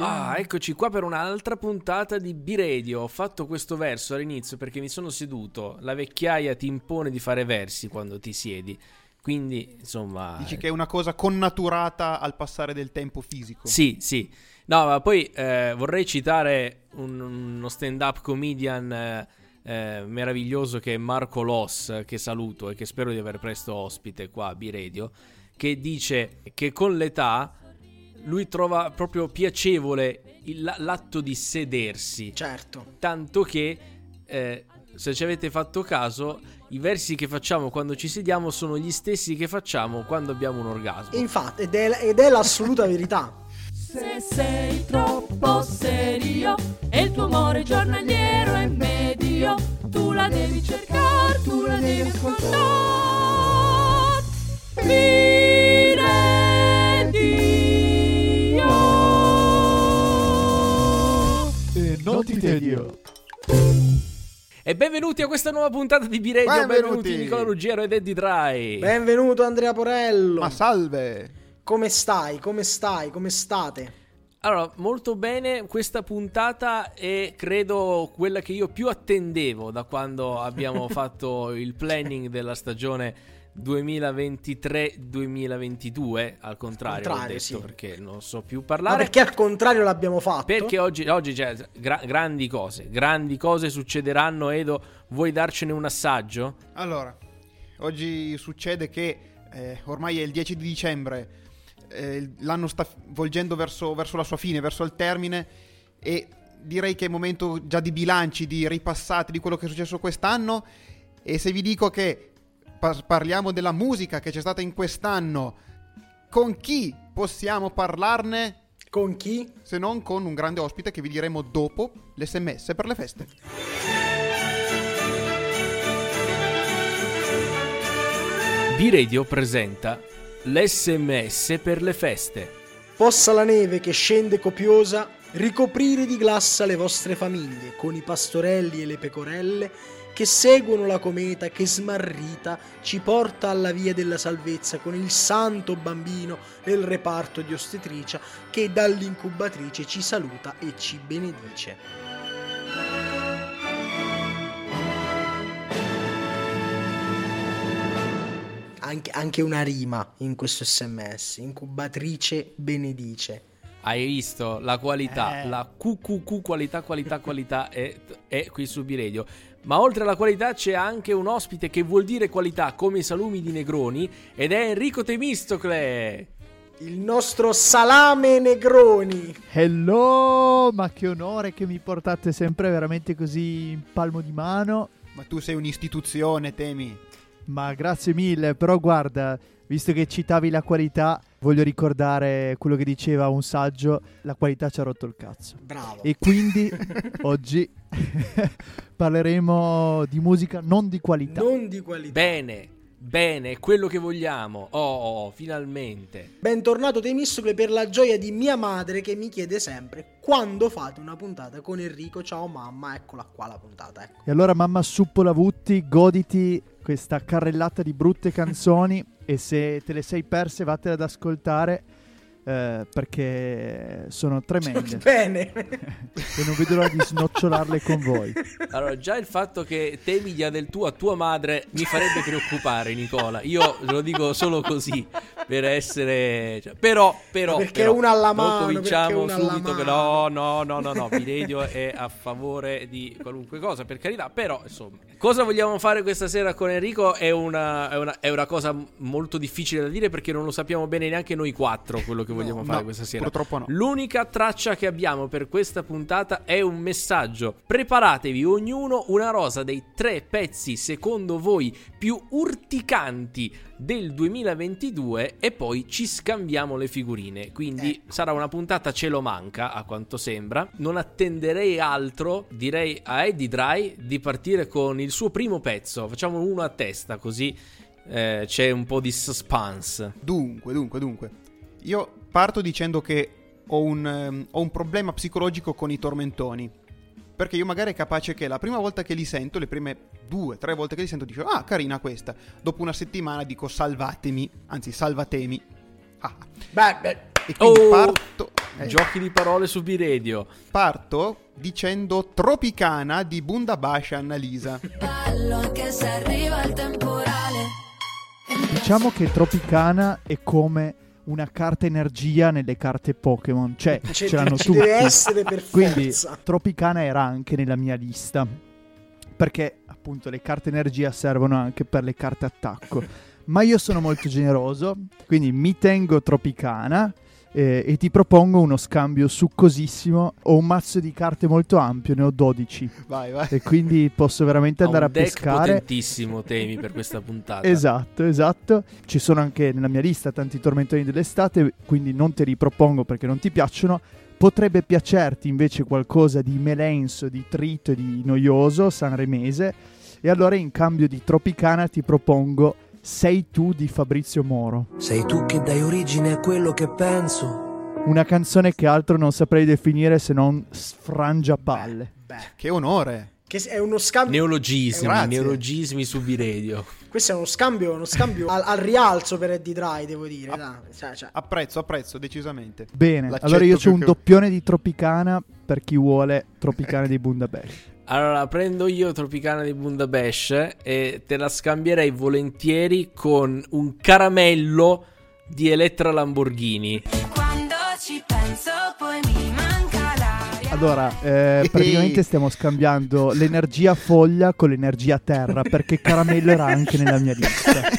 Ah, eccoci qua per un'altra puntata di B-Radio. Ho fatto questo verso all'inizio perché mi sono seduto. La vecchiaia ti impone di fare versi quando ti siedi. Quindi, insomma... Dici che è una cosa connaturata al passare del tempo fisico. Sì, sì. No, ma poi eh, vorrei citare un, uno stand-up comedian eh, eh, meraviglioso che è Marco Loss, che saluto e che spero di aver presto ospite qua a B-Radio, che dice che con l'età lui trova proprio piacevole il, l'atto di sedersi. Certo. Tanto che, eh, se ci avete fatto caso, i versi che facciamo quando ci sediamo sono gli stessi che facciamo quando abbiamo un orgasmo. Infatti, ed è, ed è l'assoluta verità. Se sei troppo serio e il tuo amore giornaliero è medio, tu la devi cercare, tu la devi ascoltare. Miredio. E non ti tedio. E benvenuti a questa nuova puntata di B-Radio. Benvenuti. Benvenuti Nicola Ruggero ed Eddie Dry. Benvenuto Andrea Porello. Ma salve! Come stai? Come stai? Come state? Allora, molto bene, questa puntata è credo quella che io più attendevo da quando abbiamo fatto il planning della stagione 2023-2022, al contrario, Contrario, ho detto, sì. perché non so più Ma parlare. perché al contrario l'abbiamo fatto? Perché oggi, oggi c'è gra- grandi cose, grandi cose succederanno, Edo, vuoi darcene un assaggio? Allora, oggi succede che eh, ormai è il 10 di dicembre, eh, l'anno sta volgendo verso, verso la sua fine, verso il termine e direi che è momento già di bilanci, di ripassati di quello che è successo quest'anno e se vi dico che par- parliamo della musica che c'è stata in quest'anno, con chi possiamo parlarne Con chi? se non con un grande ospite che vi diremo dopo l'SMS per le feste? B-Radio presenta l'SMS per le feste. Possa la neve che scende copiosa ricoprire di glassa le vostre famiglie con i pastorelli e le pecorelle che seguono la cometa che smarrita ci porta alla via della salvezza con il santo bambino nel reparto di ostetricia che dall'incubatrice ci saluta e ci benedice. Anche, anche una rima in questo sms, incubatrice benedice. Hai visto la qualità, Eh. la QQQ qualità, qualità, qualità è, è qui su B-Radio. Ma oltre alla qualità c'è anche un ospite che vuol dire qualità come i salumi di Negroni ed è Enrico Temistocle. Il nostro salame Negroni. Hello, ma che onore che mi portate sempre veramente così in palmo di mano. Ma tu sei un'istituzione, temi. Ma grazie mille, però guarda, visto che citavi la qualità, voglio ricordare quello che diceva un saggio, la qualità ci ha rotto il cazzo. Bravo. E quindi oggi parleremo di musica non di qualità. Non di qualità. Bene, bene, è quello che vogliamo. Oh, finalmente. Bentornato Temistocle per la gioia di mia madre che mi chiede sempre quando fate una puntata con Enrico. Ciao mamma, eccola qua la puntata. Ecco. E allora mamma Suppolavutti, goditi questa carrellata di brutte canzoni e se te le sei perse vattene ad ascoltare eh, perché sono tremende Bene. e non vedo l'ora di snocciolarle con voi. Allora, già il fatto che temi dia del tuo a tua madre mi farebbe preoccupare, Nicola. Io lo dico solo così per essere. cioè, però, però. Perché però, una alla mano, cominciamo subito. che no, no, no, no, no. Video è a favore di qualunque cosa, per carità. Però, insomma, cosa vogliamo fare questa sera con Enrico è una, è una, è una cosa molto difficile da dire perché non lo sappiamo bene neanche noi quattro quello che vogliamo fare no, questa sera. purtroppo no. L'unica traccia che abbiamo per questa puntata è un messaggio. Preparatevi ognuno una rosa dei tre pezzi secondo voi più urticanti del 2022 e poi ci scambiamo le figurine. Quindi sarà una puntata ce lo manca a quanto sembra. Non attenderei altro, direi a Eddie Dry di partire con il suo primo pezzo. Facciamo uno a testa così eh, c'è un po' di suspense. Dunque, dunque, dunque. Io parto dicendo che ho un, ehm, ho un problema psicologico con i tormentoni. Perché io magari è capace che la prima volta che li sento, le prime due, tre volte che li sento, dico, ah, carina questa. Dopo una settimana dico, salvatemi, anzi, salvatemi. Ah. Beh, beh, E quindi Oh. parto, Eh. Giochi di parole su B-Radio. Parto dicendo Tropicana di Annalisa. Arriva il temporale. Diciamo che Tropicana è come una carta energia nelle carte Pokémon, cioè ce l'hanno ci tutti. deve essere per Quindi forza. Tropicana era anche nella mia lista. Perché appunto le carte energia servono anche per le carte attacco. Ma io sono molto generoso, quindi mi tengo Tropicana eh, e ti propongo uno scambio succosissimo. Ho un mazzo di carte molto ampio, ne ho 12 Vai, vai. e quindi posso veramente andare un a deck pescare. potentissimo, temi, per questa puntata. Esatto, esatto. Ci sono anche nella mia lista tanti tormentoni dell'estate, quindi non te li propongo perché non ti piacciono. Potrebbe piacerti invece qualcosa di melenso, di trito e di noioso, sanremese. E allora in cambio di Tropicana ti propongo Sei tu di Fabrizio Moro. Sei tu che dai origine a quello che penso. Una canzone che altro non saprei definire se non sfrangiapalle. Beh, Che onore. che è uno scambio. Neologismi, Grazie. neologismi su B-Radio. Questo è uno scambio, uno scambio al, al rialzo per Eddie Dry, devo dire. dai. Cioè, cioè, Apprezzo, apprezzo, decisamente. Bene, L'accetto allora io ho un che- doppione di Tropicana per chi vuole Tropicana di Bundabash. Allora, prendo io Tropicana di Bundabash e te la scambierei volentieri con un caramello di Elettra Lamborghini. Quando ci penso poi mi manca l'aria. Allora, eh, praticamente stiamo scambiando l'energia foglia con l'energia terra, perché caramello era anche nella mia lista.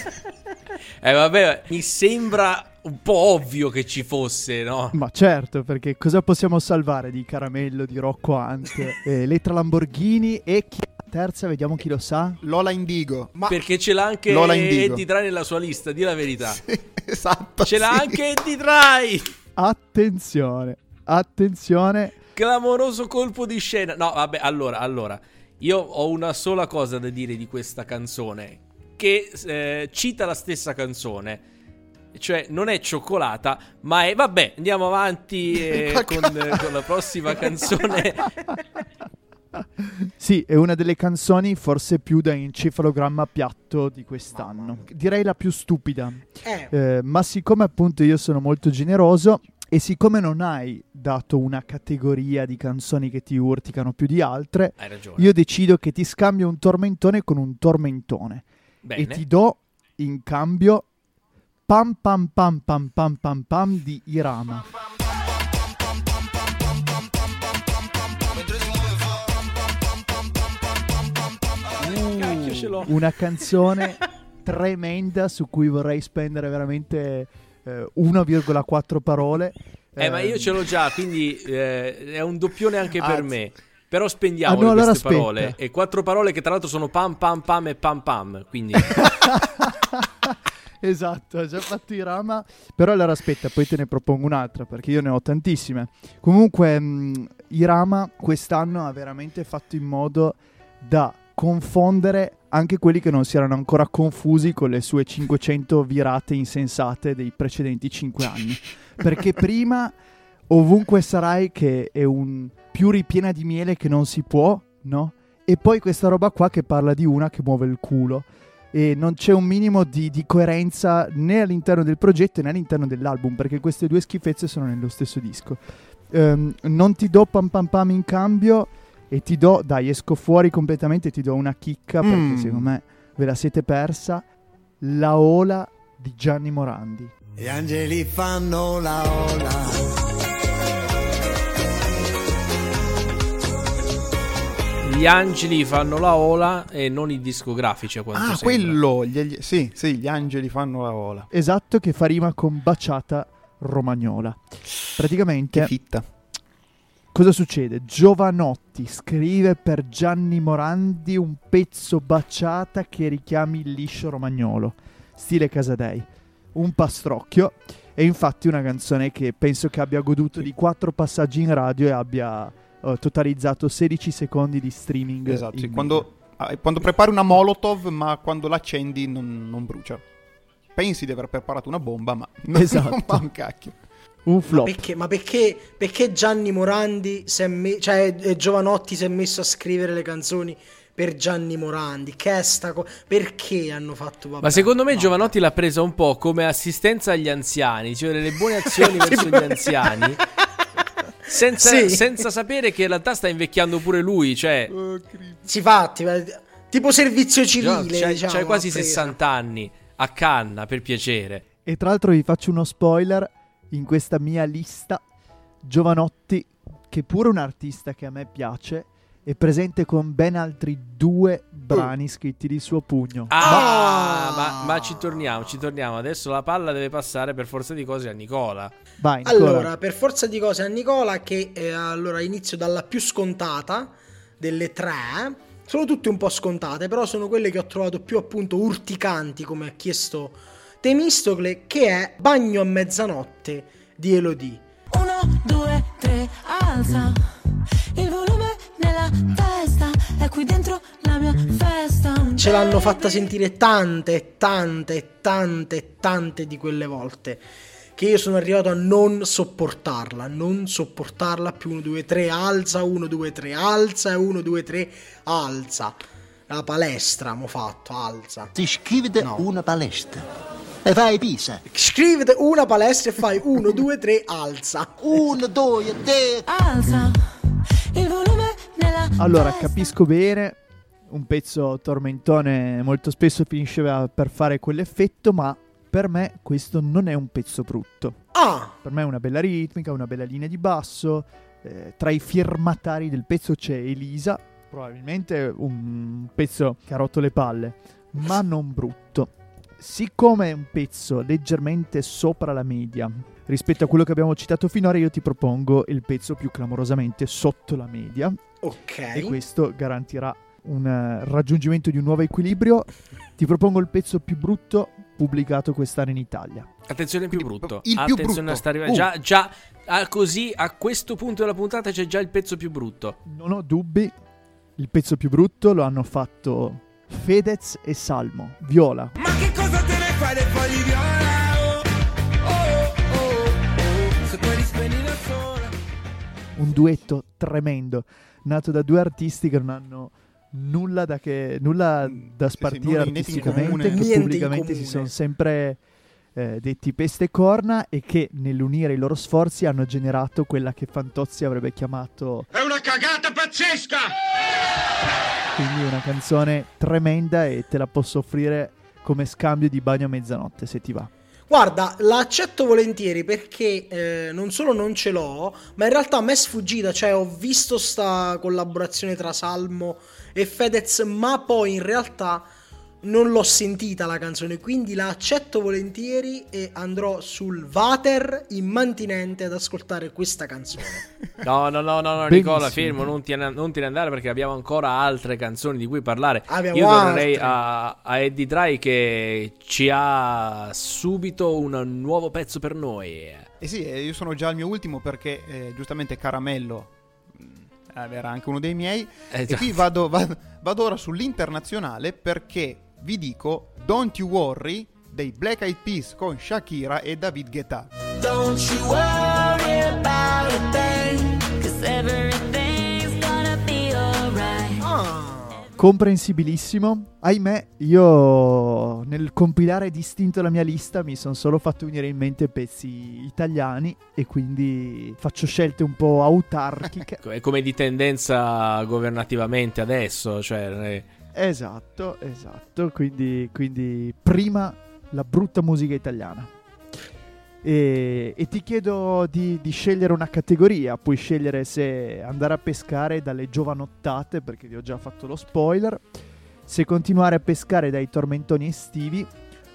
Eh vabbè, mi sembra un po' ovvio che ci fosse, no? Ma certo, perché cosa possiamo salvare di caramello, di Rocco Hunt, eh, Letra Lamborghini e chi terza, vediamo chi lo sa. Lola Indigo. ma Perché ce l'ha anche Lola Indigo. Eddie Dry nella sua lista, di la verità. esatto. Ce l'ha sì. anche Eddie Dry! Attenzione, attenzione. Clamoroso colpo di scena. No, vabbè, allora, allora. Io ho una sola cosa da dire di questa canzone. Che eh, cita la stessa canzone. Cioè, non è cioccolata, ma è. Vabbè, andiamo avanti eh, con, eh, con la prossima canzone. Sì, è una delle canzoni forse più da encefalogramma piatto di quest'anno. Direi la più stupida. eh, Eh, ma siccome appunto io sono molto generoso e siccome non hai dato una categoria di canzoni che ti urticano più di altre, Hai ragione. io decido che ti scambio un tormentone con un tormentone Bene. e ti do in cambio pam pam pam pam pam pam pam di Irama. L'ho. Una canzone tremenda su cui vorrei spendere veramente eh, 1,4 parole. Eh, ma io ce l'ho già, quindi eh, è un doppione anche per me. Però spendiamo Ah, no, allora queste aspetta. parole. E quattro parole che tra l'altro sono pam pam pam e pam pam. Quindi Esatto, ho già fatto Irama. Però allora aspetta, poi te ne propongo un'altra perché io ne ho tantissime. Comunque, mh, Irama quest'anno ha veramente fatto in modo da confondere anche quelli che non si erano ancora confusi con le sue 500 virate insensate dei precedenti 5 anni. Perché prima ovunque sarai che è un più ripiena di miele che non si può, no? E poi questa roba qua che parla di una che muove il culo e non c'è un minimo di, di coerenza né all'interno del progetto né all'interno dell'album perché queste due schifezze sono nello stesso disco. Ehm, non ti do pam pam pam in cambio e ti do, dai, esco fuori completamente e ti do una chicca perché Mm. secondo me ve la siete persa. La Ola di Gianni Morandi. Gli angeli fanno la ola. Gli angeli fanno la ola e non i discografici a quanto Ah, sembra. quello. gli- gli- sì, sì, gli angeli fanno la ola. Esatto, che fa rima con baciata romagnola. Praticamente Che fitta. Cosa succede? Giovanotti scrive per Gianni Morandi un pezzo baciata che richiami il liscio romagnolo, stile Casadei, un pastrocchio e infatti una canzone che penso che abbia goduto di quattro passaggi in radio e abbia eh, totalizzato 16 secondi di streaming. Esatto, sì, quando, ah, quando prepari una molotov ma quando l'accendi non, non brucia. Pensi di aver preparato una bomba ma non, Esatto. non fa un cacchio. un ma flop. perché, ma perché, perché Gianni Morandi si è me- cioè eh, Giovanotti si è messo a scrivere le canzoni per Gianni Morandi? Che è sta co- Perché hanno fatto vabbè, Ma secondo me vabbè. Giovanotti l'ha presa un po' come assistenza agli anziani, cioè delle buone azioni verso gli anziani. senza, Sì. senza sapere che in realtà sta invecchiando pure lui, cioè... Si fatti, tipo servizio civile, c'hai, diciamo. c'hai quasi a presa. 60 anni, a canna, per piacere. E tra l'altro vi faccio uno spoiler in questa mia lista. Giovanotti, che pure un artista che a me piace, è presente con ben altri due brani scritti di suo pugno. Ah, ma, ma ci torniamo, ci torniamo. Adesso la palla deve passare per forza di cose a Nicola. Vai, Nicola. Allora, per forza di cose a Nicola che eh, allora inizio dalla più scontata delle tre. Sono tutte un po' scontate, però sono quelle che ho trovato più appunto urticanti, come ha chiesto Temistocle, che è Bagno a mezzanotte di Elodie. Uno, due, tre, alza il volume nella testa. È qui dentro. Ce l'hanno fatta sentire tante tante tante tante di quelle volte che io sono arrivato a non sopportarla, non sopportarla più 1 2 3 alza, 1 2 3 alza e 1 2 3 alza. La palestra mo fatto, alza. Ti scrivete No. una palestra e fai pisa. Scrivete una palestra e fai 1 2 3 alza. Uno, due, tre. Alza il volume nella Allora, capisco bene. Un pezzo tormentone molto spesso finisce per fare quell'effetto, ma per me questo non è un pezzo brutto. Ah, Per me è una bella ritmica, una bella linea di basso. eh, tra i firmatari del pezzo c'è Elisa, probabilmente un pezzo che ha rotto le palle, ma non brutto. Siccome è un pezzo leggermente sopra la media rispetto a quello che abbiamo citato finora, io ti propongo il pezzo più clamorosamente sotto la media e ok. questo garantirà un eh, raggiungimento di un nuovo equilibrio. Ti propongo il pezzo più brutto pubblicato quest'anno in Italia. Attenzione più brutto. il più Attenzione brutto. a sta arrivando. Uh. Già, già ah, così a questo punto della puntata c'è già il pezzo più brutto. Non ho dubbi, il pezzo più brutto lo hanno fatto Fedez e Salmo, Viola. Ma che cosa te ne fai dei fogli viola? Oh, oh, oh, oh. Se poi li spegni da sola. Un duetto tremendo, nato da due artisti che non hanno nulla da, che, nulla Mm, da sì, sì, spartire netto in artisticamente, comune. che pubblicamente si sono sempre eh, detti peste e corna e che nell'unire i loro sforzi hanno generato quella che Fantozzi avrebbe chiamato È una cagata pazzesca! quindi una canzone tremenda e te la posso offrire come scambio di bagno a mezzanotte se ti va. Guarda, la accetto volentieri perché eh, non solo non ce l'ho, ma in realtà a me è sfuggita, cioè ho visto sta collaborazione tra Salmo e Fedez, ma poi in realtà non l'ho sentita la canzone, quindi la accetto volentieri e andrò sul Vater immantinente ad ascoltare questa canzone. No, no, no, no, no. Nicola, fermo, non ne, non ne andare perché abbiamo ancora altre canzoni di cui parlare. Abbiamo Io tornerei a, a Eddie Dry che ci ha subito un nuovo pezzo per noi. Eh sì, eh, io sono già al mio ultimo perché eh, giustamente Caramello mh, era anche uno dei miei. Eh, e qui vado, vado- vado ora sull'internazionale perché vi dico Don't You Worry dei Black Eyed Peas con Shakira e David Guetta. Don't you worry about a thing, cause everything's gonna be alright. Ah, Comprensibilissimo. Ahimè, io nel compilare distinto la mia lista mi sono solo fatto venire in mente pezzi italiani e quindi faccio scelte un po' autarchiche. È come di tendenza governativamente adesso, cioè... esatto, esatto. Quindi, quindi prima la brutta musica italiana. E, e ti chiedo di, di scegliere una categoria. Puoi scegliere se andare a pescare dalle giovanottate, perché vi ho già fatto lo spoiler. Se continuare a pescare dai tormentoni estivi.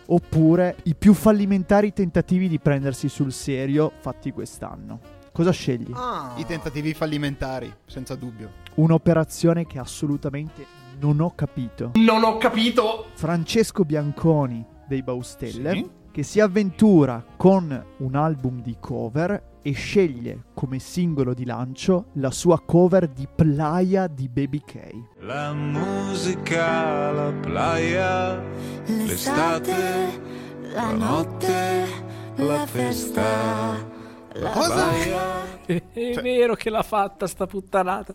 Oppure i più fallimentari tentativi di prendersi sul serio fatti quest'anno. Cosa scegli? ah. I tentativi fallimentari, senza dubbio. Un'operazione che assolutamente non ho capito. Non ho capito! Francesco Bianconi dei Baustelle Sì. che si avventura con un album di cover e sceglie come singolo di lancio la sua cover di Playa di Baby K. La musica, la playa, l'estate, la notte, la festa, la playa. È vero che l'ha fatta sta puttanata.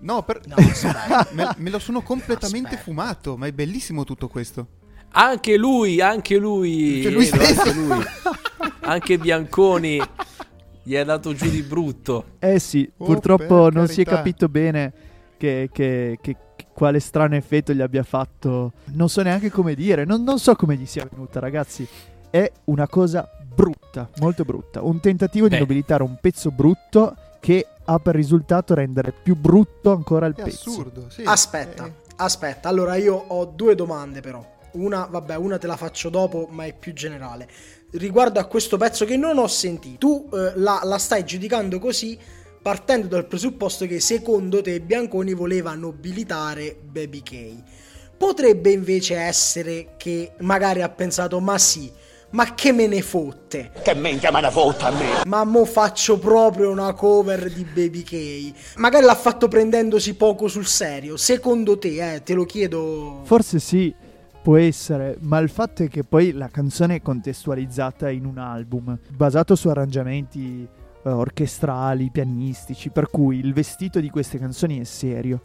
No, per... No, me, me lo sono completamente Aspetta. fumato, ma è bellissimo tutto questo. Anche lui, anche lui, Cioè, lui stesso. anche lui. Anche Bianconi gli è dato giù di brutto. Eh sì, Oh, purtroppo non si è capito bene che, che- che- che- quale strano effetto gli abbia fatto. Non so neanche come dire, non, non so come gli sia venuta, ragazzi. È una cosa brutta, molto brutta. Un tentativo Beh. di nobilitare un pezzo brutto che ha per risultato rendere più brutto ancora il È pezzo. assurdo, sì. Aspetta, Eh, aspetta. Allora io ho due domande però. Una, vabbè, una te la faccio dopo, ma è più generale. Riguardo a questo pezzo che non ho sentito, tu eh, la, la stai giudicando così partendo dal presupposto che secondo te Bianconi voleva nobilitare Baby K. Potrebbe invece essere che magari ha pensato, ma sì, ma che me ne fotte? Che minchia me ne fotte a me? Ma mo faccio proprio una cover di Baby K. Magari l'ha fatto prendendosi poco sul serio. Secondo te, eh, te lo chiedo. Forse sì, può essere, ma il fatto è che poi la canzone è contestualizzata in un album basato su arrangiamenti eh, orchestrali, pianistici, per cui il vestito di queste canzoni è serio.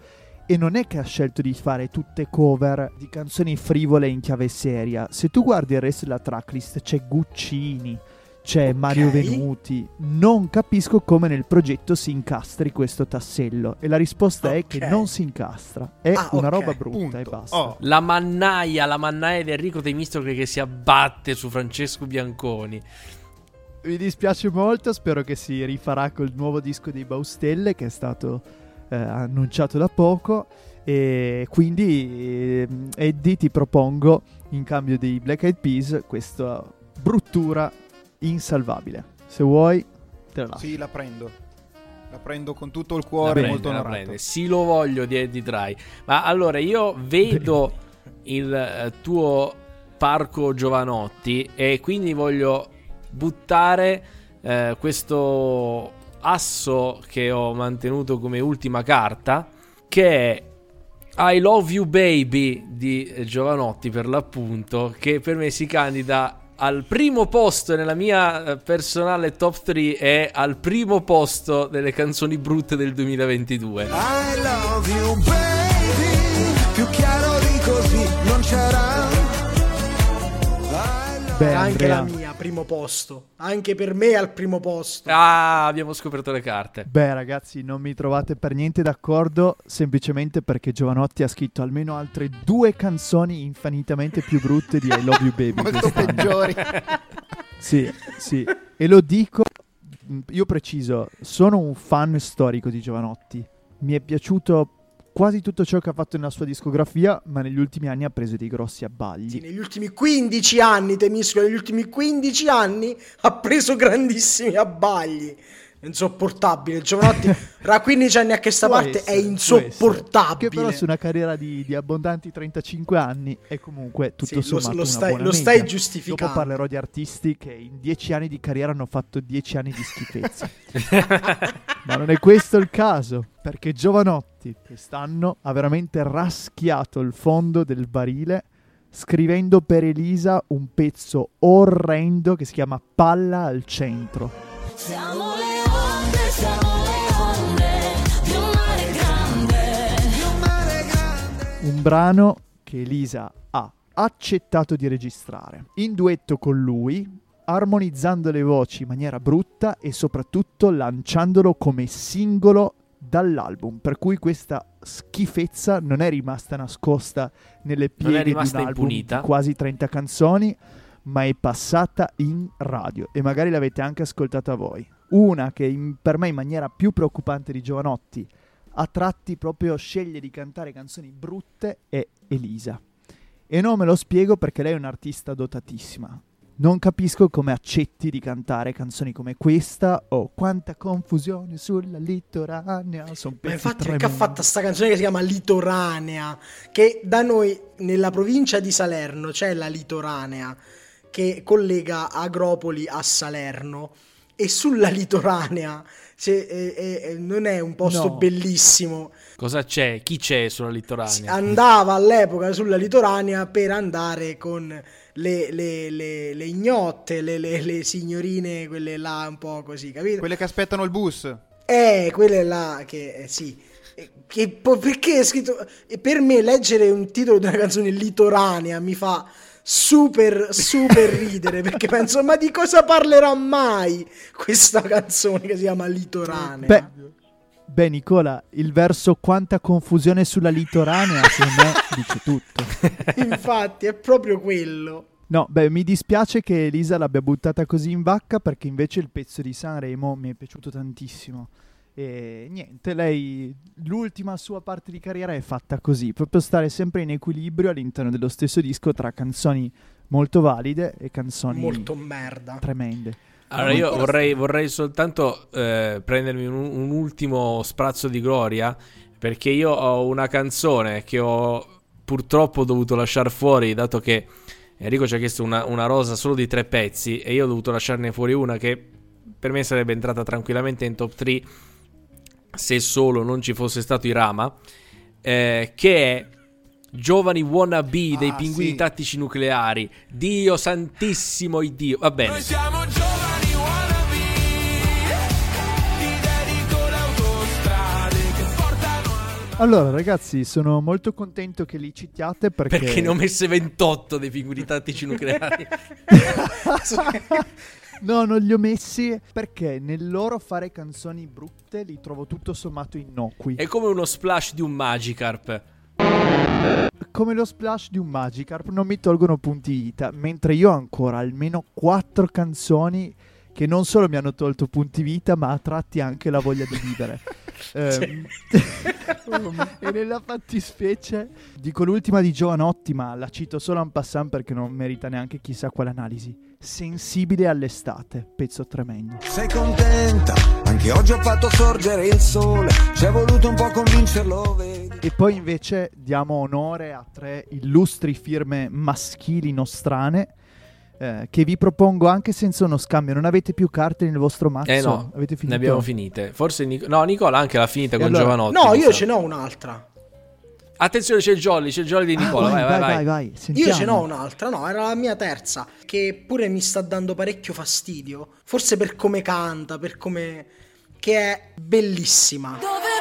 E non è che ha scelto di fare tutte cover di canzoni frivole in chiave seria. Se tu guardi il resto della tracklist c'è Guccini, c'è Ok. Mario Venuti. Non capisco come nel progetto si incastri questo tassello. E la risposta è che non si incastra. È Ah, una ok, roba brutta punto. e basta. Oh. La mannaia, la mannaia di Enrico Temistocle che si abbatte su Francesco Bianconi. Mi dispiace molto, spero che si rifarà col nuovo disco dei Baustelle che è stato eh, annunciato da poco. E quindi, ehm, Eddie, ti propongo in cambio dei Black Eyed Peas questa bruttura insalvabile. Se vuoi, te la lascio. Sì, la prendo. La prendo con tutto il La cuore, prende, molto la onorato. prende. Sì, lo voglio di Eddie Dry. Ma allora io vedo il eh, tuo parco Giovanotti e quindi voglio buttare eh, questo asso che ho mantenuto come ultima carta che è I Love You Baby di Giovanotti per l'appunto che per me si candida al primo posto nella mia eh, personale top 3 e al primo posto delle canzoni brutte del 2022 I love you baby. Più chiaro di così non c'era Beh, anche Andrea. la mia, primo posto. Anche per me al primo posto. ah abbiamo scoperto le carte Beh, ragazzi, non mi trovate per niente d'accordo, semplicemente perché Giovanotti ha scritto almeno altre due canzoni infinitamente più brutte di I Love You Baby. Molto quest'anno. peggiori. Sì, sì. E lo dico, io preciso, sono un fan storico di Giovanotti. Mi è piaciuto quasi tutto ciò che ha fatto nella sua discografia, ma negli ultimi anni ha preso dei grossi Sì, abbagli. negli ultimi 15 anni, Temisco, negli ultimi 15 anni ha preso grandissimi abbagli. Insopportabile. Giovanotti, da 15 anni a questa Può parte, essere, è insopportabile. Che però su una carriera di, di abbondanti 35 anni è comunque tutto Sì, lo- sommato lo una stai- buona lo stai media. giustificando. Dopo parlerò di artisti che in 10 anni di carriera hanno fatto 10 anni di schifezza. Ma non è questo il caso, perché Giovanotti quest'anno ha veramente raschiato il fondo del barile scrivendo per Elisa un pezzo orrendo che si chiama Palla al centro. Siamo le onde, siamo le onde di un mare grande. Un brano che Elisa ha accettato di registrare in duetto con lui, armonizzando le voci in maniera brutta e soprattutto lanciandolo come singolo dall'album. Per cui questa schifezza non è rimasta nascosta nelle pieghe di un album impunita. di quasi 30 canzoni, ma è passata in radio e magari l'avete anche ascoltata voi. Una che in- per me in maniera più preoccupante di Giovanotti a tratti proprio sceglie di cantare canzoni brutte è Elisa. E non me lo spiego perché lei è un'artista dotatissima. Non capisco come accetti di cantare canzoni come questa o quanta confusione sulla litoranea. Sono Ma infatti perché ha fatto sta canzone che si chiama Litoranea, che da noi nella provincia di Salerno c'è la Litoranea che collega Agropoli a Salerno e sulla Litoranea se- eh, eh, non è un posto No. bellissimo. cosa c'è? chi c'è sulla litoranea? Andava all'epoca sulla Litoranea per andare con le, le- le- le ignotte, le, le- le signorine, quelle là un po' così, capito? Quelle che aspettano il bus. Eh, quelle là che eh, sì. Eh, Che, po- perché è scritto. e Per me leggere un titolo di una canzone litoranea mi fa super, super ridere perché penso, ma di cosa parlerà mai questa canzone che si chiama Litoranea? Beh, beh, Nicola, il verso quanta confusione sulla litoranea, secondo me, dice tutto. Infatti, è proprio quello. No, beh, mi dispiace che Elisa l'abbia buttata così in vacca perché invece il pezzo di Sanremo mi è piaciuto tantissimo. E niente, lei l'ultima sua parte di carriera è fatta così, proprio stare sempre in equilibrio all'interno dello stesso disco tra canzoni molto valide e canzoni Molto merda. tremende. Allora io vorrei, vorrei soltanto eh, prendermi un, un ultimo sprazzo di gloria perché io ho una canzone che ho purtroppo dovuto lasciare fuori dato che Enrico ci ha chiesto una, una rosa solo di tre pezzi e io ho dovuto lasciarne fuori una che per me sarebbe entrata tranquillamente in top 3 se solo non ci fosse stato Irama eh, che è Giovani wannabe dei Ah, pinguini sì. tattici nucleari. Dio santissimo Dio. Va bene. Noi siamo giovani Allora, ragazzi, sono molto contento che li citiate perché... perché ne ho messe 28 dei pinguini tattici nucleari No, non li ho messi perché nel loro fare canzoni brutte li trovo tutto sommato innocui. è come uno splash di un Magikarp Come lo splash di un Magikarp non mi tolgono punti vita, mentre io ho ancora almeno quattro canzoni che non solo mi hanno tolto punti vita, ma a tratti anche la voglia di vivere. Ehm, e nella fattispecie dico l'ultima di Giovanotti, ma la cito solo en passant perché non merita neanche chissà quale analisi. Sensibile all'estate, pezzo tremendo. Sei contenta? Anche oggi ho fatto sorgere il sole. Ci è voluto un po' convincerlo, vedi? E poi invece diamo onore a tre illustri firme maschili nostrane eh, che vi propongo anche senza uno scambio. Non avete più carte nel vostro mazzo? eh no avete finito? ne abbiamo finite forse Nic- no Nicola anche l'ha finita E con allora- Giovanotti No, io sa. ce n'ho un'altra. attenzione c'è il jolly c'è il jolly di Ah, Nicola vai vai vai, vai, Io sentiamo. ce n'ho un'altra, no, era la mia terza, che pure mi sta dando parecchio fastidio. Forse per come canta, per come... che è bellissima. Dove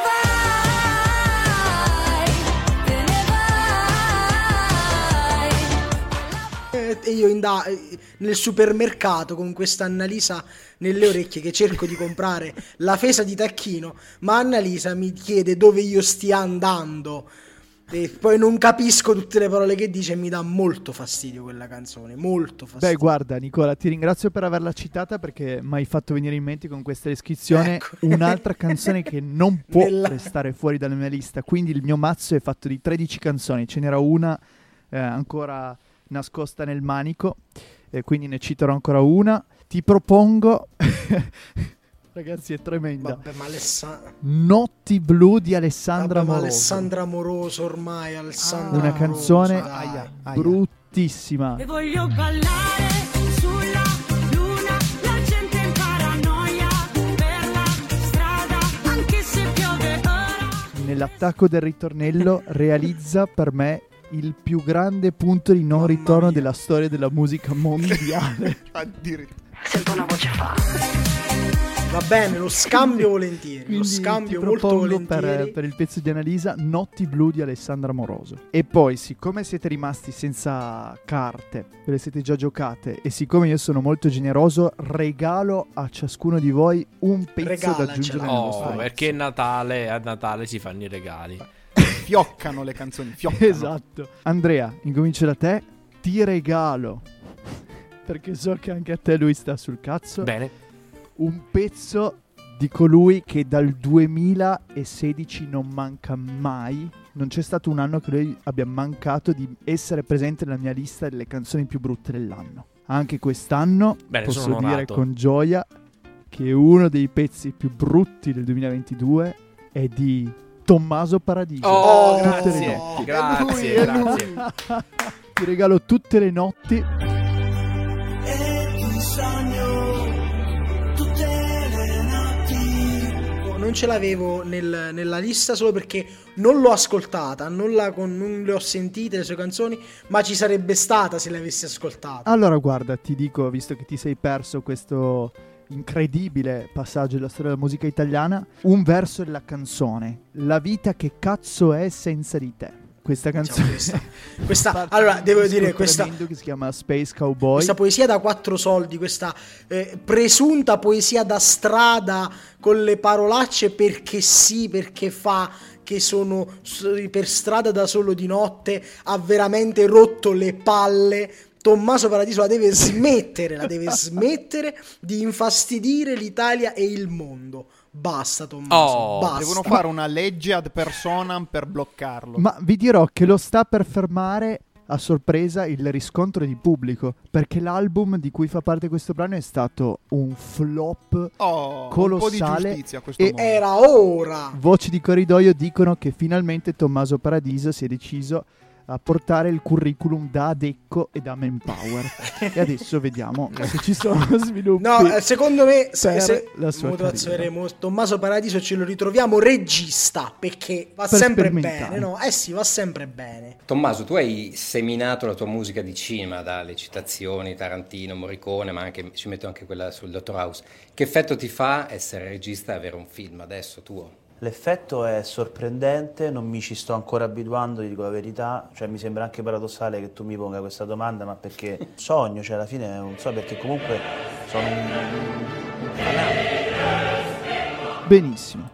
io inda- nel supermercato con questa Annalisa nelle orecchie che cerco di comprare la fesa di tacchino, ma Annalisa mi chiede dove io stia andando. E poi non capisco tutte le parole che dice e mi dà molto fastidio quella canzone, molto fastidio. Beh, guarda, Nicola, ti ringrazio per averla citata perché mi hai fatto venire in mente con questa descrizione Ecco. un'altra canzone che non può Nella- restare fuori dalla mia lista. Quindi il mio mazzo è fatto di 13 canzoni, ce n'era una eh, ancora nascosta nel manico, e quindi ne citerò ancora una. Ti propongo, ragazzi, è tremenda. Vabbè, ma Alessa- Notti blu di Alessandra vabbè, ma Moroso. Alessandra Moroso ormai, Alessandra Una canzone. Aia, aia. bruttissima. E voglio ballare sulla luna, la gente in paranoia per la strada, anche se piove ora. nell'attacco del ritornello realizza per me il più grande punto di non ritorno mia. della storia della musica mondiale. Addirittura. Va bene, lo scambio volentieri, lo Quindi scambio ti molto volentieri. per, per il pezzo di Annalisa Notti blu di Alessandra Moroso. E poi, siccome siete rimasti senza carte, ve le siete già giocate, e siccome io sono molto generoso, regalo a ciascuno di voi un pezzo da aggiungere nel Oh, vostro perché è Natale, a Natale si fanno i regali. Fioccano le canzoni, fioccano. Esatto. Andrea, incomincio da te. Ti regalo, perché so che anche a te lui sta sul cazzo, Bene. un pezzo di colui che dal 2016 non manca mai. Non c'è stato un anno che lui abbia mancato di essere presente nella mia lista delle canzoni più brutte dell'anno. Anche quest'anno Bene, posso dire con gioia che uno dei pezzi più brutti del 2022 è di Tommaso Paradiso. Oh, Tutte le grazie. notti. Grazie, È lui, grazie. è lui. Ti regalo tutte le notti. Non ce l'avevo nel- nella lista solo perché non l'ho ascoltata, non, la non le ho sentite le sue canzoni, ma ci sarebbe stata se le avessi ascoltate. Allora, guarda, ti dico, visto che ti sei perso questo incredibile passaggio della storia della musica italiana, un verso della canzone. La vita che cazzo è senza di te. questa Diciamo canzone. questa. Questa- Parte allora, devo dire, questa, che si chiama Space Cowboy. questa poesia da quattro soldi, questa eh, presunta poesia da strada con le parolacce perché sì, perché fa, che sono per strada da solo di notte, ha veramente rotto le palle. Tommaso Paradiso la deve smettere, la deve smettere di infastidire l'Italia e il mondo. Basta, Tommaso. Oh, basta. Devono fare una legge ad personam per bloccarlo. Ma vi dirò che lo sta per fermare a sorpresa il riscontro di pubblico, perché l'album di cui fa parte questo brano è stato un flop Oh, un po' di colossale giustizia a questo e mondo. Era ora. voci di corridoio dicono che finalmente Tommaso Paradiso si è deciso a portare il curriculum da Adecco e da Manpower. e adesso vediamo se ci sono sviluppi. No, eh, secondo me se, per se la sua motivazione, Tommaso Paradiso ce lo ritroviamo regista perché va Per sempre bene, no? Eh sì, va sempre bene. Tommaso, tu hai seminato la tua musica di cinema dalle citazioni Tarantino, Morricone, ma anche ci metto anche quella sul Dottor House. Che effetto ti fa essere regista e avere un film adesso tuo? L'effetto è sorprendente, non mi ci sto ancora abituando, ti dico la verità, cioè mi sembra anche paradossale che tu mi ponga questa domanda, ma perché sogno, cioè alla fine non so perché comunque sono un. Benissimo.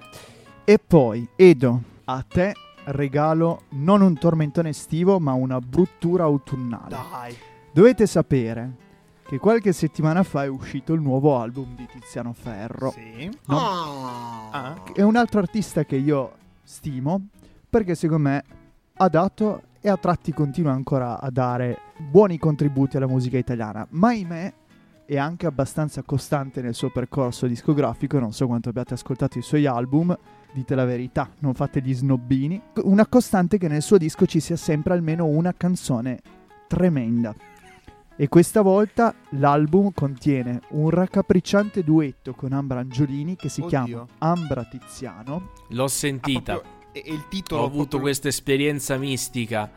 E poi, Edo, a te regalo non un tormentone estivo, ma una bruttura autunnale. Dai. Dovete sapere che qualche settimana fa è uscito il nuovo album di Tiziano Ferro. Sì. No. Ah. È un altro artista che io stimo perché secondo me ha dato e a tratti continua ancora a dare buoni contributi alla musica italiana, ma ahimè è anche abbastanza costante nel suo percorso discografico, non so quanto abbiate ascoltato i suoi album, dite la verità, non fate gli snobbini, una costante che nel suo disco ci sia sempre almeno una canzone tremenda. E questa volta l'album contiene un raccapricciante duetto con Ambra Angiolini che si Oddio. chiama Ambra Tiziano. L'ho Ah, sentita. proprio- e, e il titolo Ho avuto proprio- questa esperienza mistica.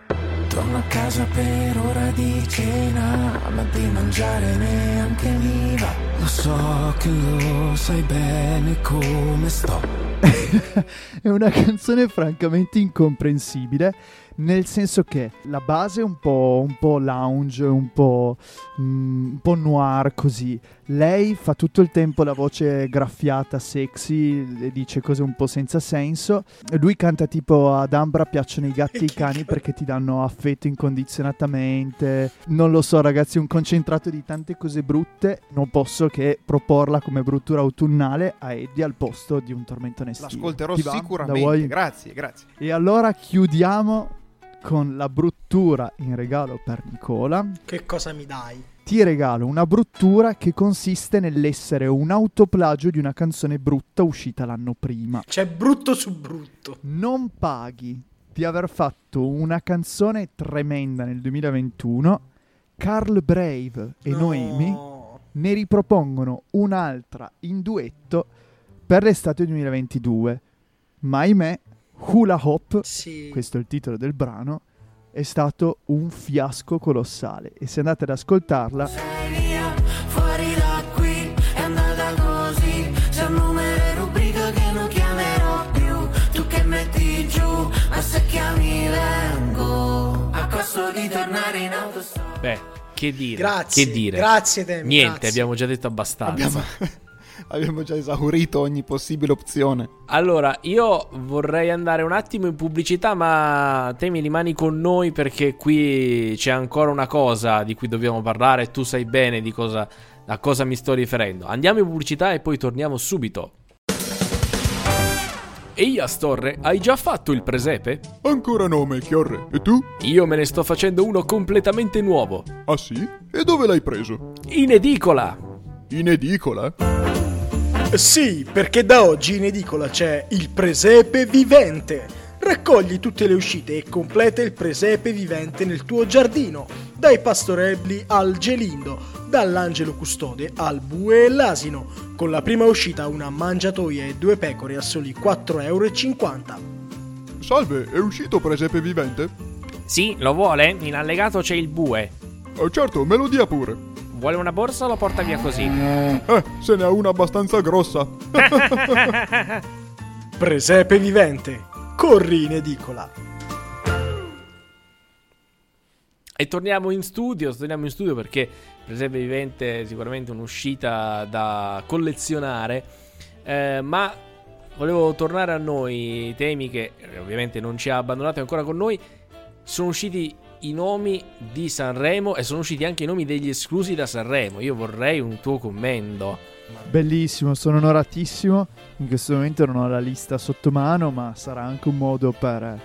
Torno a casa per ora di cena, ma di mangiare neanche mi va. Lo so che lo sai bene come sto. è una canzone francamente incomprensibile, nel senso che la base è un po', un po' lounge, un po', mm, un po' noir così. Lei fa tutto il tempo la voce graffiata, sexy, e dice cose un po' senza senso. Lui canta tipo ad Ambra piacciono i gatti e i cani perché ti danno affetto incondizionatamente. Non lo so ragazzi, un concentrato di tante cose brutte. Non posso che proporla come bruttura autunnale a Eddie al posto di un tormentone estivo. L'ascolterò sicuramente. Grazie, grazie. E allora chiudiamo con la bruttura in regalo per Nicola. Che cosa mi dai? Ti regalo una bruttura che consiste nell'essere un autoplagio di una canzone brutta uscita l'anno prima. C'è brutto su brutto. Non paghi di aver fatto una canzone tremenda nel 2021. Carl Brave e No. Noemi ne ripropongono un'altra in duetto per l'estate 2022. Ma ahimè, Hula Hop Sì. questo è il titolo del brano, è stato un fiasco colossale. E se andate ad ascoltarla, Sei via, fuori da qui, è andata così. C'è un numero e rubrica che non chiamerò più. Tu che metti giù, ma se chiami vengo. A costo di tornare in autostrada. Beh, che dire? Grazie, Che dire? grazie Temi, Niente, grazie. abbiamo già detto abbastanza. Abbiamo, abbiamo già esaurito ogni possibile opzione. Allora, io vorrei andare un attimo in pubblicità, ma te mi rimani con noi perché qui c'è ancora una cosa di cui dobbiamo parlare e tu sai bene di cosa, a cosa mi sto riferendo. Andiamo in pubblicità e poi torniamo subito. Ehi Astorre, hai già fatto il presepe? Ancora no, Melchiorre. E tu? Io me ne sto facendo uno completamente nuovo. Ah sì? E dove l'hai preso? In edicola! In edicola? Sì, perché da oggi in edicola c'è il presepe vivente. Raccogli tutte le uscite e completa il presepe vivente nel tuo giardino, dai pastorelli al gelindo, dall'angelo custode al bue e l'asino, con la prima uscita una mangiatoia e due pecore a soli 4,50 euro. Salve, è uscito Presepe Vivente? Sì, lo vuole? In allegato c'è il bue. Eh, certo, me lo dia pure. Vuole una borsa o lo porta via così? Eh, se ne ha una abbastanza grossa. Presepe vivente, corri in edicola. E torniamo in studio, torniamo in studio perché Presepe Vivente è sicuramente un'uscita da collezionare, eh, ma volevo tornare a noi, Temi che ovviamente non ci ha abbandonato è ancora con noi, sono usciti i nomi di Sanremo e sono usciti anche i nomi degli esclusi da Sanremo, io vorrei un tuo commento. Bellissimo, sono onoratissimo. In questo momento non ho la lista sotto mano, ma sarà anche un modo per,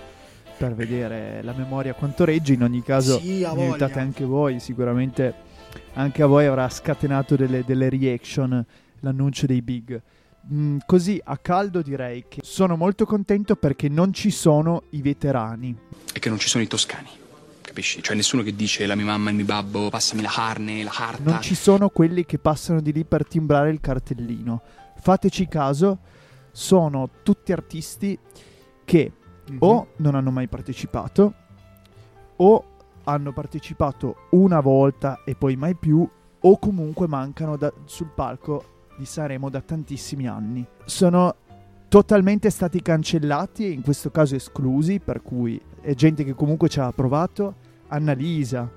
per vedere la memoria quanto regge. In ogni caso, Sì, mi aiutate anche voi. Sicuramente anche a voi avrà scatenato delle, delle reaction l'annuncio dei big. Mm, così a caldo direi che sono molto contento perché non ci sono i veterani. e che non ci sono i toscani. Capisci? Cioè nessuno che dice la mia mamma e il mio babbo, passami la carne, la carta. Non ci sono quelli che passano di lì per timbrare il cartellino. Fateci caso, sono tutti artisti che o non hanno mai partecipato o hanno partecipato una volta e poi mai più o comunque mancano da- sul palco di Sanremo da tantissimi anni. Sono totalmente stati cancellati e in questo caso esclusi, per cui è gente che comunque ci ha provato, Annalisa,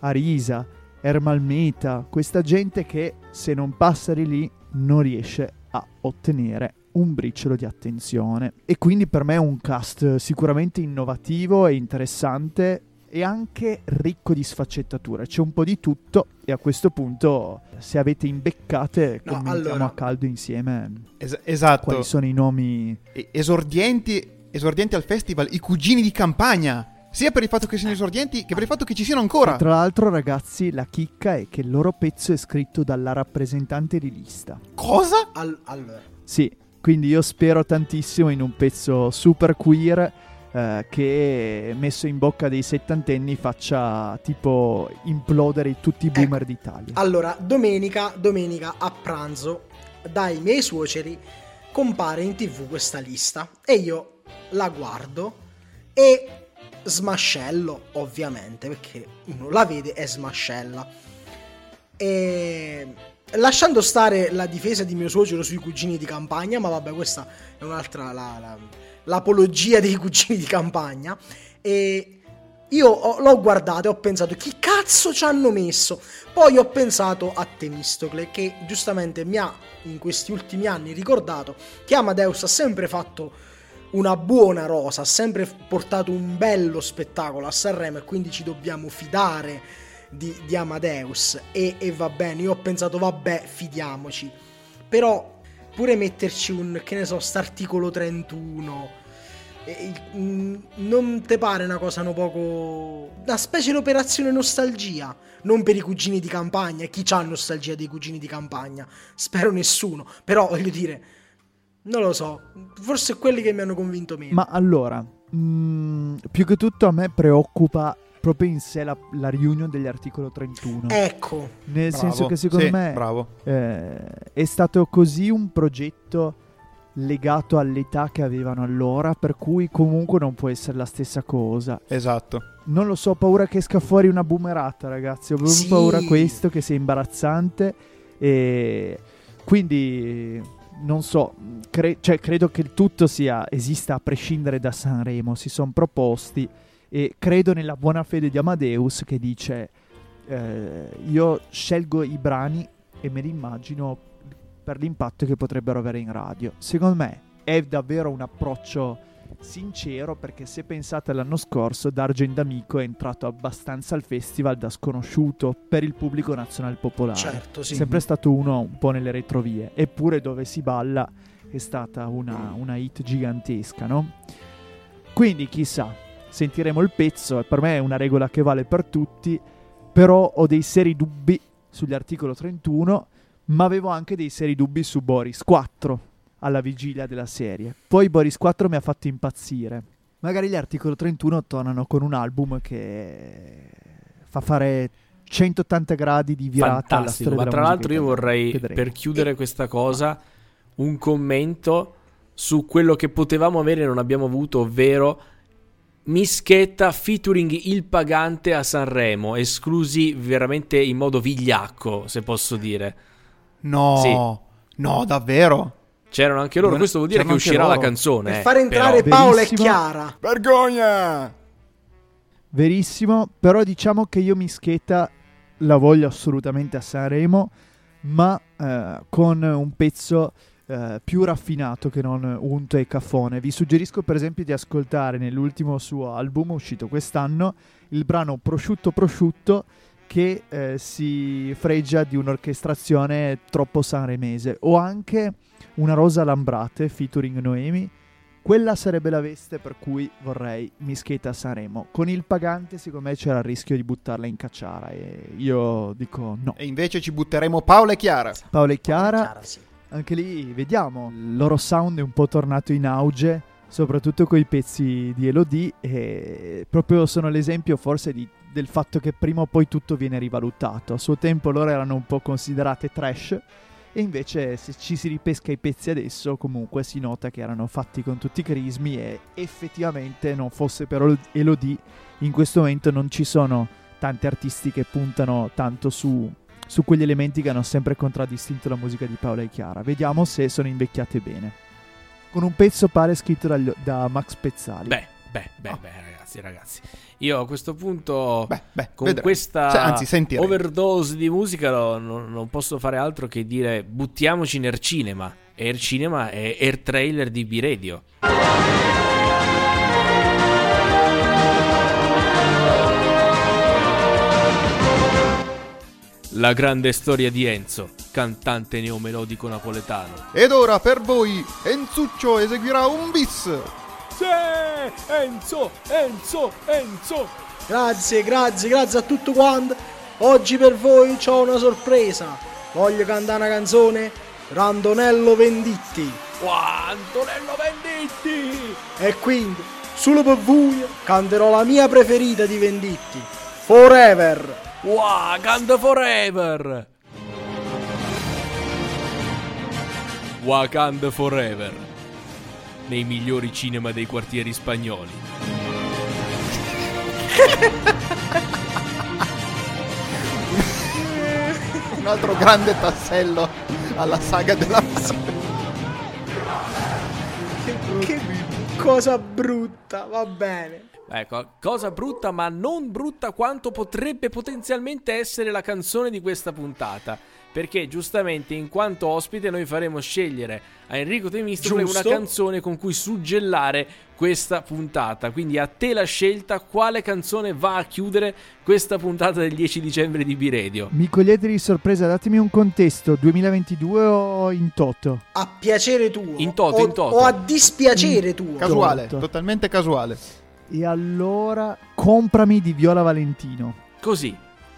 Arisa, Ermalmeta, questa gente che se non passa di lì non riesce a ottenere un briciolo di attenzione. E quindi per me è un cast sicuramente innovativo e interessante e anche ricco di sfaccettature. C'è un po' di tutto e a questo punto se avete imbeccate No, commentiamo allora- a caldo insieme Es- esatto. quali sono i nomi Esordienti, esordienti al festival, i cugini di campagna. Sia per il fatto che siano esordienti che per il fatto che ci siano ancora. Tra l'altro, ragazzi, la chicca è che il loro pezzo è scritto dalla rappresentante di lista. Cosa? Al- allora, Sì, quindi io spero tantissimo in un pezzo super queer eh, che messo in bocca dei settantenni faccia tipo implodere tutti i boomer d'Italia. allora, domenica, domenica a pranzo dai miei suoceri compare in tv questa lista e io la guardo e smascello, ovviamente, perché uno la vede e smascella. E lasciando stare la difesa di mio suocero sui cugini di campagna, ma vabbè, questa è un'altra la- la- l'apologia dei cugini di campagna. E io ho- l'ho guardato e ho pensato chi cazzo ci hanno messo? Poi ho pensato a Temistocle che giustamente mi ha in questi ultimi anni ricordato che Amadeus ha sempre fatto una buona rosa, ha sempre portato un bello spettacolo a Sanremo e quindi ci dobbiamo fidare di, di Amadeus. E, e va bene, io ho pensato vabbè fidiamoci, però pure metterci un, che ne so, st'articolo 31 e- mm, non te pare una cosa un poco una specie di operazione nostalgia? Non per i cugini di campagna chi c'ha nostalgia dei cugini di campagna? Spero nessuno però voglio dire non lo so forse quelli che mi hanno convinto meno Ma allora, mm, più che tutto a me preoccupa proprio in sé la, la reunion degli articolo 31. ecco Nel Bravo. senso che secondo Sì, me bravo. eh, è stato così un progetto legato all'età che avevano allora, per cui comunque non può essere la stessa cosa. Esatto. Non lo so, ho paura che esca fuori una boomerata, ragazzi. Ho proprio Sì. paura questo, che sia imbarazzante. E quindi non so, cre- cioè, credo che il tutto sia esista a prescindere da Sanremo. Si sono proposti e credo nella buona fede di Amadeus che dice: eh, Io scelgo i brani e me li immagino per l'impatto che potrebbero avere in radio. Secondo me è davvero un approccio sincero perché se pensate all'anno scorso Dargen D'Amico è entrato abbastanza al festival da sconosciuto per il pubblico nazionale popolare. certo sì È sempre stato uno un po' nelle retrovie, eppure dove si balla è stata una, una hit gigantesca, no? Quindi chissà, sentiremo il pezzo, per me è una regola che vale per tutti, però ho dei seri dubbi sugli articolo 31, ma avevo anche dei seri dubbi su Boris 4 alla vigilia della serie. Poi Boris 4 mi ha fatto impazzire. Magari gli articolo 31 tornano con un album che fa fare 180 gradi di virata alla Fantastico, storia ma tra l'altro io vorrei, Vedremo. per chiudere questa cosa, un commento su quello che potevamo avere e non abbiamo avuto, ovvero Mischetta featuring il pagante a Sanremo, esclusi veramente in modo vigliacco, se posso dire. No. Sì. No, davvero. C'erano anche loro, questo vuol dire che uscirà la loro. canzone. per eh, far entrare però. Paola e. Chiara Vergogna! verissimo, però diciamo che io Mischeta la voglio assolutamente a Sanremo, ma eh, con un pezzo eh, più raffinato che non unto e caffone. Vi suggerisco per esempio di ascoltare nell'ultimo suo album uscito quest'anno il brano Prosciutto Prosciutto che eh, si fregia di un'orchestrazione troppo sanremese o anche una Rosa Lambrate featuring Noemi quella sarebbe la veste per cui vorrei Mischeta a Sanremo. Con il pagante, secondo me, c'era il rischio di buttarla in cacciara. E io dico no. E invece ci butteremo Paola e Chiara. Paola e Chiara, Chiara, sì. anche lì vediamo. Il loro sound è un po' tornato in auge, soprattutto con i pezzi di Elodie. E proprio sono l'esempio, forse, di- del fatto che prima o poi tutto viene rivalutato. A suo tempo loro erano un po' considerate trash. E invece se ci si ripesca i pezzi adesso comunque si nota che erano fatti con tutti i crismi e effettivamente non fosse per Elodie in questo momento non ci sono tanti artisti che puntano tanto su, su quegli elementi che hanno sempre contraddistinto la musica di Paola e Chiara. Vediamo se sono invecchiate bene. Con un pezzo pare scritto dagli- da Max Pezzali. Beh, beh, beh, beh, ragazzi, ragazzi. Io a questo punto, con vedrai. questa Se- anzi, sentiremo. overdose di musica, no- non, non posso fare altro che dire buttiamoci nel cinema. Air Cinema è Air Trailer di B-Radio. La grande storia di Enzo, cantante neomelodico napoletano. Ed ora per voi Enzuccio eseguirà un bis. Sì, Enzo, Enzo, Enzo. Grazie, grazie, grazie a tutto quanto. Oggi per voi ho una sorpresa. Voglio cantare una canzone Randonello Venditti. Wow, Antonello Venditti! E quindi, solo per voi, canterò la mia preferita di Venditti. Forever. Wow, canta forever! Wakanda Forever. Nei migliori cinema dei quartieri spagnoli. Un altro grande tassello alla saga della Che cosa brutta, va bene. Ecco, cosa brutta, ma non brutta quanto potrebbe potenzialmente essere la canzone di questa puntata. Perché giustamente, in quanto ospite, noi faremo scegliere a Enrico Temistocle una canzone con cui suggellare questa puntata. Quindi a te la scelta quale canzone va a chiudere questa puntata del 10 dicembre di B-Radio. Mi cogliete di sorpresa, datemi un contesto, 2022 o in toto? A piacere tuo. In toto, o, in toto. o a dispiacere tuo. Casuale, Toto. totalmente casuale. E allora comprami di Viola Valentino. Così,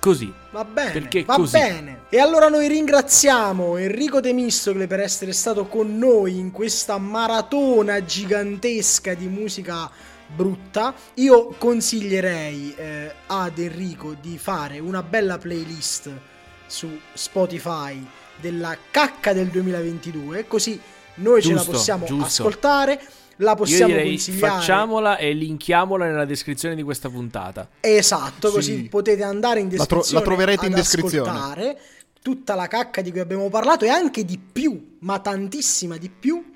così. Va bene, Perché va così. bene. E allora noi ringraziamo Enrico Temistocle per essere stato con noi in questa maratona gigantesca di musica brutta. Io consiglierei eh, ad Enrico di fare una bella playlist su Spotify della cacca del 2022, così noi ce la Giusto, possiamo giusto. ascoltare, la Io possiamo direi consigliare. facciamola e linkiamola nella descrizione di questa puntata. Esatto, Sì. così potete andare in La tro- descrizione. la troverete in descrizione. tutta la cacca di cui abbiamo parlato e anche di più, ma tantissima di più.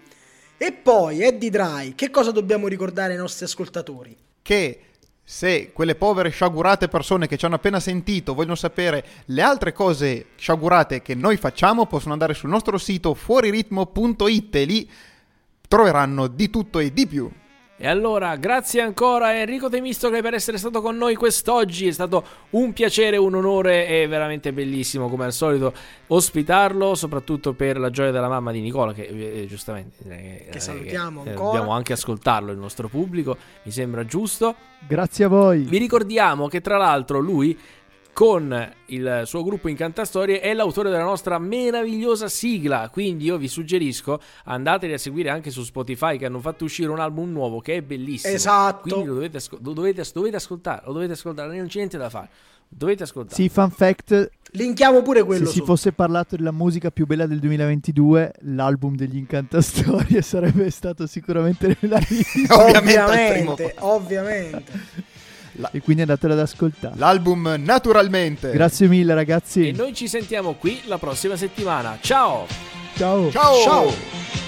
E poi, Eddie Dry, che cosa dobbiamo ricordare ai nostri ascoltatori? Che se quelle povere sciagurate persone che ci hanno appena sentito vogliono sapere le altre cose sciagurate che noi facciamo, possono andare sul nostro sito fuoriritmo.it e lì troveranno di tutto e di più. E allora, grazie ancora Enrico Temistocle per essere stato con noi quest'oggi. È stato un piacere, un onore e veramente bellissimo, come al solito, ospitarlo, soprattutto per la gioia della mamma di Nicola, che eh, giustamente eh, Che eh, salutiamo eh, ancora. Dobbiamo anche ascoltarlo, il nostro pubblico, mi sembra giusto. Grazie a voi. Vi ricordiamo che tra l'altro lui con il suo gruppo Incantastorie è l'autore della nostra meravigliosa sigla, quindi io vi suggerisco andateli a seguire anche su Spotify che hanno fatto uscire un album nuovo che è bellissimo. Esatto. Quindi lo dovete, asco- lo dovete, dovete ascoltare, lo dovete ascoltare, non c'è niente da fare. Dovete ascoltare. Sì, fun fact, Linkiamo pure se quello si fosse parlato della musica più bella del 2022, l'album degli Incantastorie sarebbe stato sicuramente nella lista. Ovviamente Ovviamente, ovviamente. e quindi andatelo ad ascoltare. L'album naturalmente. Grazie mille ragazzi. E noi ci sentiamo qui la prossima settimana. Ciao! Ciao. Ciao. Ciao.